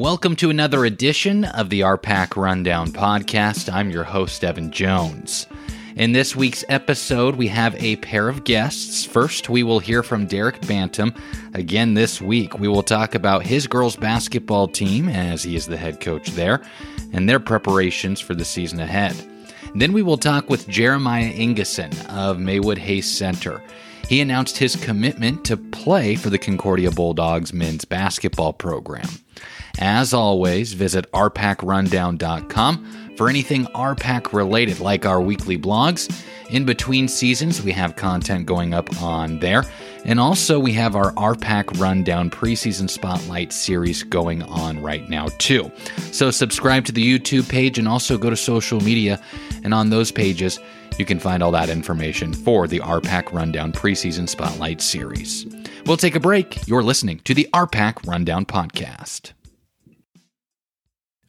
Welcome to another edition of the RPAC Rundown podcast. I'm your host, Evan Jones. In this week's episode, we have a pair of guests. First, we will hear from Derek Bantam. Again, this week, we will talk about his girls' basketball team, as he is the head coach there, and their preparations for the season ahead. Then we will talk with Jeremiah Ingison of Maywood Hayes Center. He announced his commitment to play for the Concordia Bulldogs men's basketball program. As always, visit rpacrundown.com for anything RPAC related, like our weekly blogs. In between seasons, we have content going up on there. And also, we have our RPAC Rundown preseason spotlight series going on right now, too. So, subscribe to the YouTube page and also go to social media. And on those pages, you can find all that information for the RPAC Rundown preseason spotlight series. We'll take a break. You're listening to the RPAC Rundown podcast.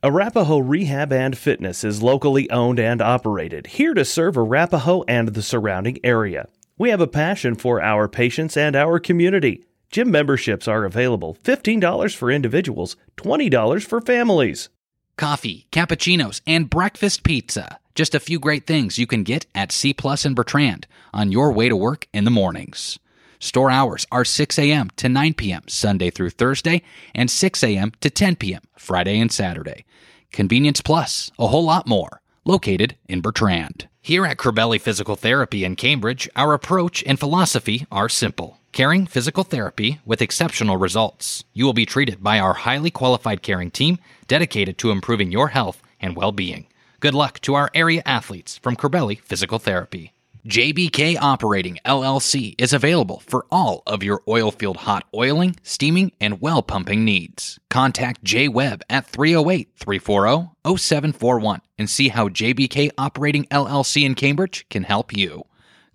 Arapahoe Rehab and Fitness is locally owned and operated, here to serve Arapahoe and the surrounding area. We have a passion for our patients and our community. Gym memberships are available $15 for individuals, $20 for families. Coffee, cappuccinos, and breakfast pizza. Just a few great things you can get at C Plus and Bertrand on your way to work in the mornings. Store hours are 6 a.m. to 9 p.m. Sunday through Thursday and 6 a.m. to 10 p.m. Friday and Saturday. Convenience Plus, a whole lot more, located in Bertrand. Here at Corbelli Physical Therapy in Cambridge, our approach and philosophy are simple. Caring physical therapy with exceptional results. You will be treated by our highly qualified caring team dedicated to improving your health and well being. Good luck to our area athletes from Corbelli Physical Therapy. JBK Operating LLC is available for all of your oilfield hot oiling, steaming, and well pumping needs. Contact Jay Webb at 308 340 0741 and see how JBK Operating LLC in Cambridge can help you.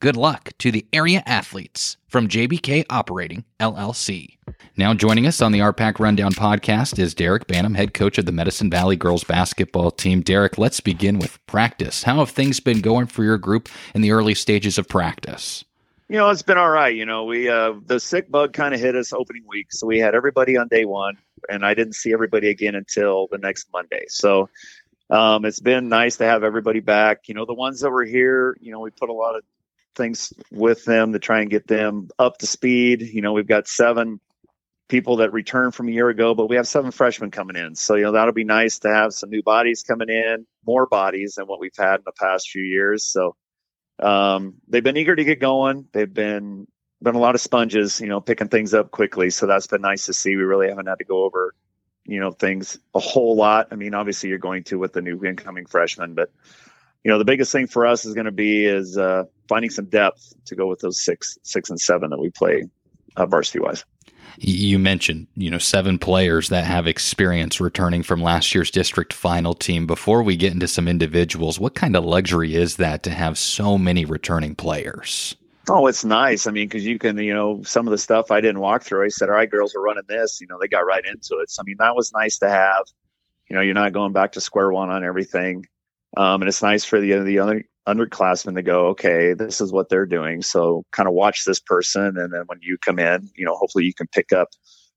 Good luck to the area athletes from JBK Operating LLC. Now joining us on the RPAC Rundown podcast is Derek Bantam, head coach of the Medicine Valley girls basketball team. Derek, let's begin with practice. How have things been going for your group in the early stages of practice? You know, it's been all right. You know, we uh, the sick bug kind of hit us opening week, so we had everybody on day one, and I didn't see everybody again until the next Monday. So um, it's been nice to have everybody back. You know, the ones that were here, you know, we put a lot of things with them to try and get them up to speed. You know, we've got seven people that returned from a year ago, but we have seven freshmen coming in. So, you know, that'll be nice to have some new bodies coming in, more bodies than what we've had in the past few years. So, um, they've been eager to get going. They've been, been a lot of sponges, you know, picking things up quickly. So that's been nice to see. We really haven't had to go over, you know, things a whole lot. I mean, obviously you're going to with the new incoming freshmen, but you know, the biggest thing for us is going to be is, uh, finding some depth to go with those six, six and seven that we play uh, varsity wise you mentioned, you know, seven players that have experience returning from last year's district final team. Before we get into some individuals, what kind of luxury is that to have so many returning players? Oh, it's nice. I mean, because you can, you know, some of the stuff I didn't walk through. I said, "All right, girls are running this." You know, they got right into it. So I mean, that was nice to have. You know, you're not going back to square one on everything, um, and it's nice for the the other underclassmen to go, okay, this is what they're doing. So kind of watch this person. And then when you come in, you know, hopefully you can pick up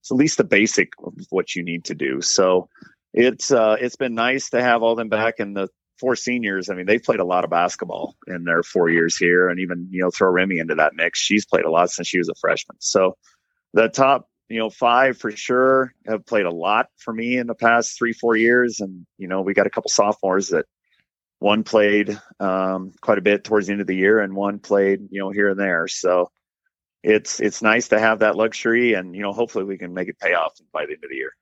at least the basic of what you need to do. So it's, uh, it's been nice to have all them back and the four seniors. I mean, they've played a lot of basketball in their four years here and even, you know, throw Remy into that mix. She's played a lot since she was a freshman. So the top, you know, five for sure have played a lot for me in the past three, four years. And, you know, we got a couple sophomores that one played um, quite a bit towards the end of the year, and one played, you know, here and there. So it's it's nice to have that luxury, and you know, hopefully we can make it pay off by the end of the year.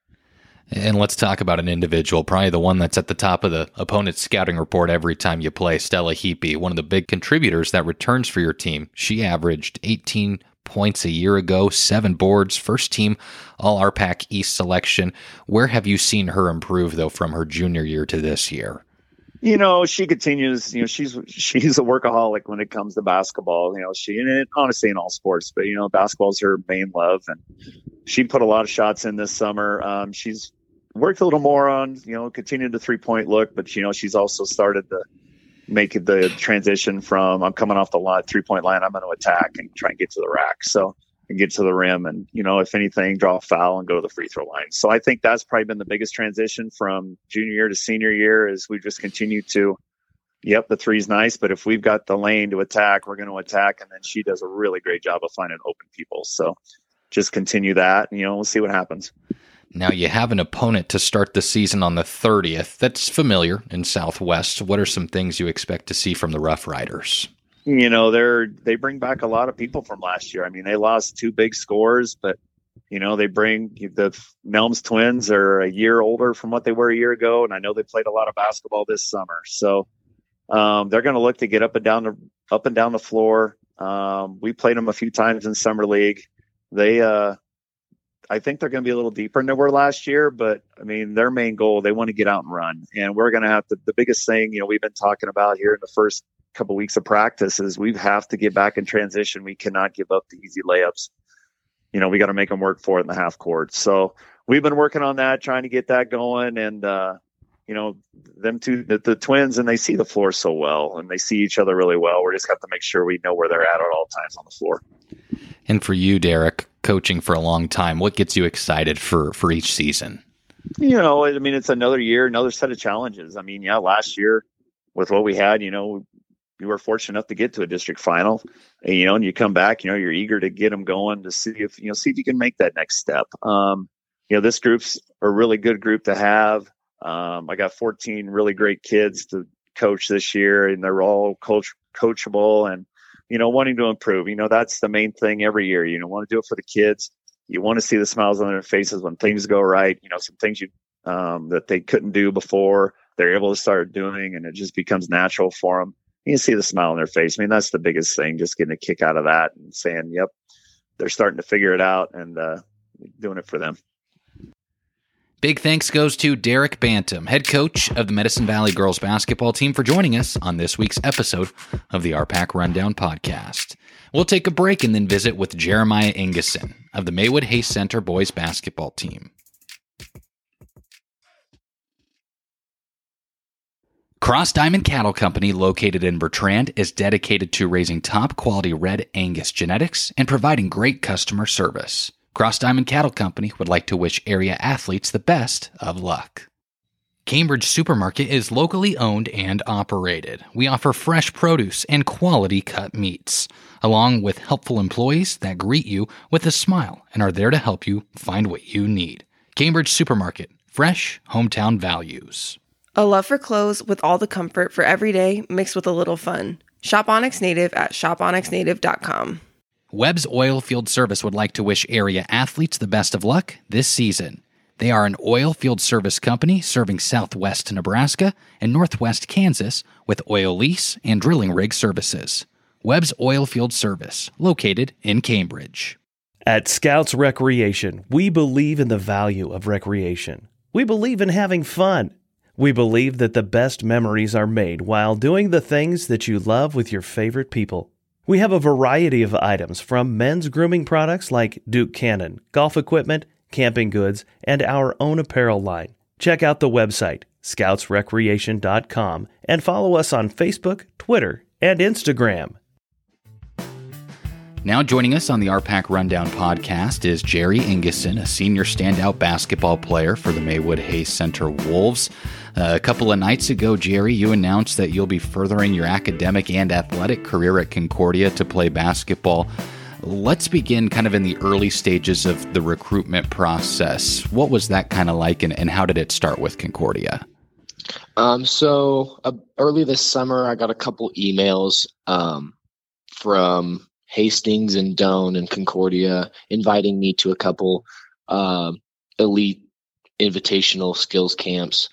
And let's talk about an individual, probably the one that's at the top of the opponent's scouting report every time you play, Stella Heapy, one of the big contributors that returns for your team. She averaged 18 points a year ago, seven boards, first team All RPAC East selection. Where have you seen her improve, though, from her junior year to this year? You know, she continues, you know, she's she's a workaholic when it comes to basketball. You know, she and it, honestly in all sports, but you know, basketball's her main love and she put a lot of shots in this summer. Um, she's worked a little more on, you know, continued the three point look, but you know, she's also started to make the transition from I'm coming off the line, three point line, I'm going to attack and try and get to the rack. So and get to the rim and, you know, if anything, draw a foul and go to the free throw line. So I think that's probably been the biggest transition from junior year to senior year is we just continue to, yep, the three's nice, but if we've got the lane to attack, we're going to attack. And then she does a really great job of finding open people. So just continue that and, you know, we'll see what happens. Now you have an opponent to start the season on the 30th that's familiar in Southwest. What are some things you expect to see from the Rough Riders? You know they're they bring back a lot of people from last year. I mean, they lost two big scores, but you know they bring the Nelms twins are a year older from what they were a year ago, and I know they played a lot of basketball this summer, so um, they're going to look to get up and down the up and down the floor. Um, we played them a few times in summer league. They, uh, I think they're going to be a little deeper than they were last year, but I mean their main goal they want to get out and run, and we're going to have to. The biggest thing you know we've been talking about here in the first couple of weeks of practice is we have to get back in transition. We cannot give up the easy layups. You know, we got to make them work for it in the half court. So we've been working on that, trying to get that going. And, uh, you know, them two, the, the, twins, and they see the floor so well and they see each other really well. We just have to make sure we know where they're at at all times on the floor. And for you, Derek, coaching for a long time, what gets you excited for, for each season? You know, I mean, it's another year, another set of challenges. I mean, yeah, last year with what we had, you know, you were fortunate enough to get to a district final, and, you know, and you come back, you know, you're eager to get them going to see if you know see if you can make that next step. Um, you know, this group's a really good group to have. Um, I got 14 really great kids to coach this year, and they're all coach coachable and you know wanting to improve. You know, that's the main thing every year. You know, want to do it for the kids. You want to see the smiles on their faces when things go right. You know, some things you um, that they couldn't do before they're able to start doing, and it just becomes natural for them you can see the smile on their face. I mean, that's the biggest thing, just getting a kick out of that and saying, yep, they're starting to figure it out and uh, doing it for them. Big thanks goes to Derek Bantam, head coach of the Medicine Valley girls basketball team, for joining us on this week's episode of the RPAC Rundown podcast. We'll take a break and then visit with Jeremiah Ingison of the Maywood Hayes Center boys basketball team. Cross Diamond Cattle Company, located in Bertrand, is dedicated to raising top quality red Angus genetics and providing great customer service. Cross Diamond Cattle Company would like to wish area athletes the best of luck. Cambridge Supermarket is locally owned and operated. We offer fresh produce and quality cut meats, along with helpful employees that greet you with a smile and are there to help you find what you need. Cambridge Supermarket, fresh hometown values. A love for clothes with all the comfort for every day mixed with a little fun. Shop Onyx Native at shoponyxnative.com. Webb's Oil Field Service would like to wish area athletes the best of luck this season. They are an oil field service company serving southwest Nebraska and northwest Kansas with oil lease and drilling rig services. Webb's Oil Field Service, located in Cambridge. At Scouts Recreation, we believe in the value of recreation. We believe in having fun. We believe that the best memories are made while doing the things that you love with your favorite people. We have a variety of items from men's grooming products like Duke Cannon, golf equipment, camping goods, and our own apparel line. Check out the website, scoutsrecreation.com, and follow us on Facebook, Twitter, and Instagram. Now joining us on the RPAC Rundown podcast is Jerry Ingison, a senior standout basketball player for the Maywood Hayes Center Wolves. Uh, a couple of nights ago, Jerry, you announced that you'll be furthering your academic and athletic career at Concordia to play basketball. Let's begin kind of in the early stages of the recruitment process. What was that kind of like, and, and how did it start with Concordia? Um, so uh, early this summer, I got a couple emails um, from Hastings and Doane and Concordia, inviting me to a couple uh, elite invitational skills camps.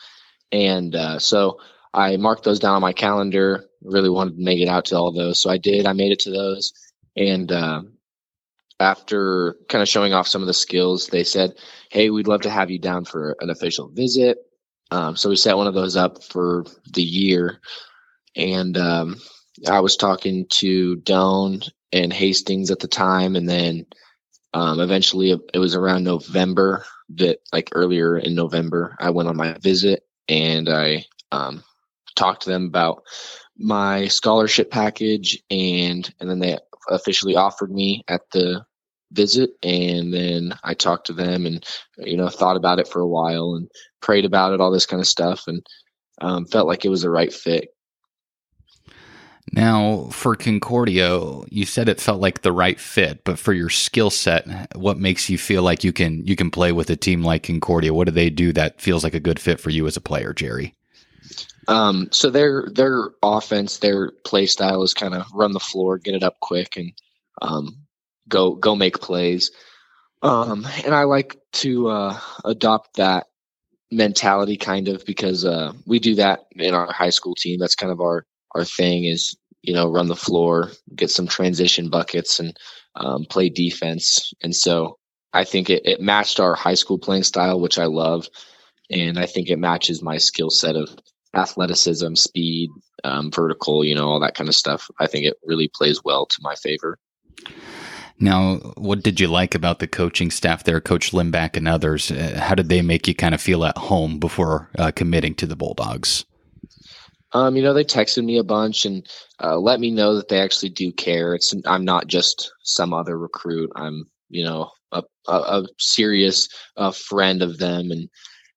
And uh, so I marked those down on my calendar. Really wanted to make it out to all those. So I did. I made it to those. And uh, after kind of showing off some of the skills, they said, Hey, we'd love to have you down for an official visit. Um, so we set one of those up for the year. And um, I was talking to Doane and Hastings at the time, and then um, eventually it was around November that, like earlier in November, I went on my visit and I um, talked to them about my scholarship package, and and then they officially offered me at the visit. And then I talked to them and, you know, thought about it for a while and prayed about it, all this kind of stuff, and um, felt like it was the right fit. Now, for Concordia, you said it felt like the right fit, but for your skill set, what makes you feel like you can you can play with a team like Concordia? What do they do that feels like a good fit for you as a player, Jerry? Um, so their their offense, their play style is kind of run the floor, get it up quick, and um, go go make plays. Um, and I like to uh, adopt that mentality kind of because uh, we do that in our high school team. That's kind of our our thing is you know run the floor, get some transition buckets, and um, play defense. And so I think it, it matched our high school playing style, which I love, and I think it matches my skill set of athleticism, speed, um, vertical, you know, all that kind of stuff. I think it really plays well to my favor. Now, what did you like about the coaching staff there, Coach Limback and others? Uh, how did they make you kind of feel at home before uh, committing to the Bulldogs? Um, you know, they texted me a bunch and uh, let me know that they actually do care. It's I'm not just some other recruit. I'm, you know, a, a, a serious uh, friend of them, and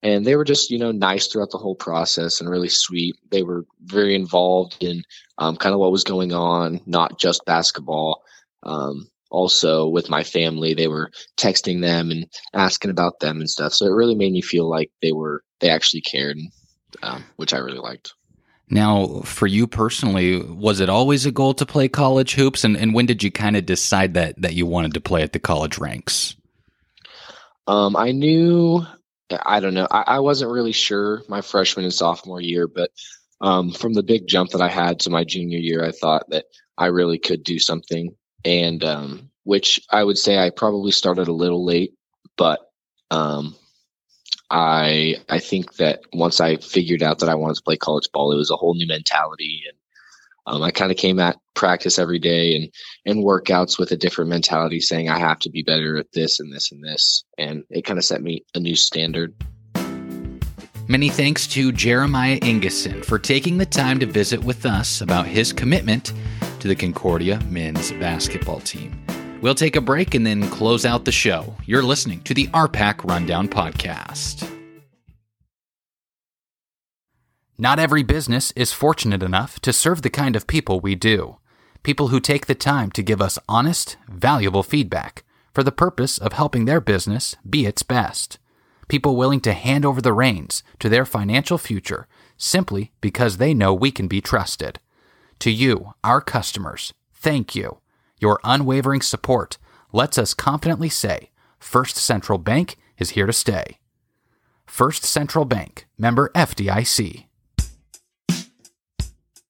and they were just you know nice throughout the whole process and really sweet. They were very involved in um, kind of what was going on not just basketball. Um, also with my family they were texting them and asking about them and stuff. So it really made me feel like they were they actually cared um, which i really liked now for you personally was it always a goal to play college hoops and, and when did you kind of decide that that you wanted to play at the college ranks um, I knew I don't know. I, I, wasn't really sure my freshman and sophomore year, but um, from the big jump that I had to my junior year, I thought that I really could do something, and um, which I would say I probably started a little late, but um, I I think that once I figured out that I wanted to play college ball, it was a whole new mentality, and um, I kind of came at practice every day and and workouts with a different mentality, saying I have to be better at this and this and this, and it kind of set me a new standard. Many thanks to Jeremiah Ingison for taking the time to visit with us about his commitment to the Concordia men's basketball team. We'll take a break and then close out the show. You're listening to the RPAC Rundown Podcast. Not every business is fortunate enough to serve the kind of people we do. People who take the time to give us honest, valuable feedback for the purpose of helping their business be its best. People willing to hand over the reins to their financial future simply because they know we can be trusted. To you, our customers, thank you. Your unwavering support lets us confidently say First Central Bank is here to stay. First Central Bank, member FDIC.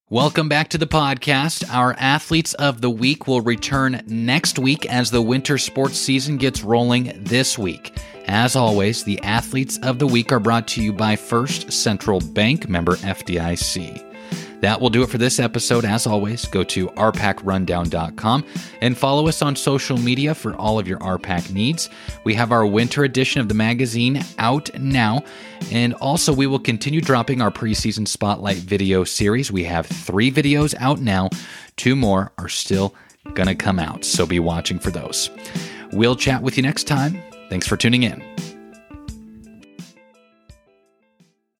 Welcome back to the podcast. Our athletes of the week will return next week as the winter sports season gets rolling this week. As always, the athletes of the week are brought to you by First Central Bank, member FDIC. That will do it for this episode. As always, go to rpacrundown.com and follow us on social media for all of your RPAC needs. We have our winter edition of the magazine out now. And also, we will continue dropping our preseason spotlight video series. We have three videos out now, two more are still going to come out. So be watching for those. We'll chat with you next time. Thanks for tuning in.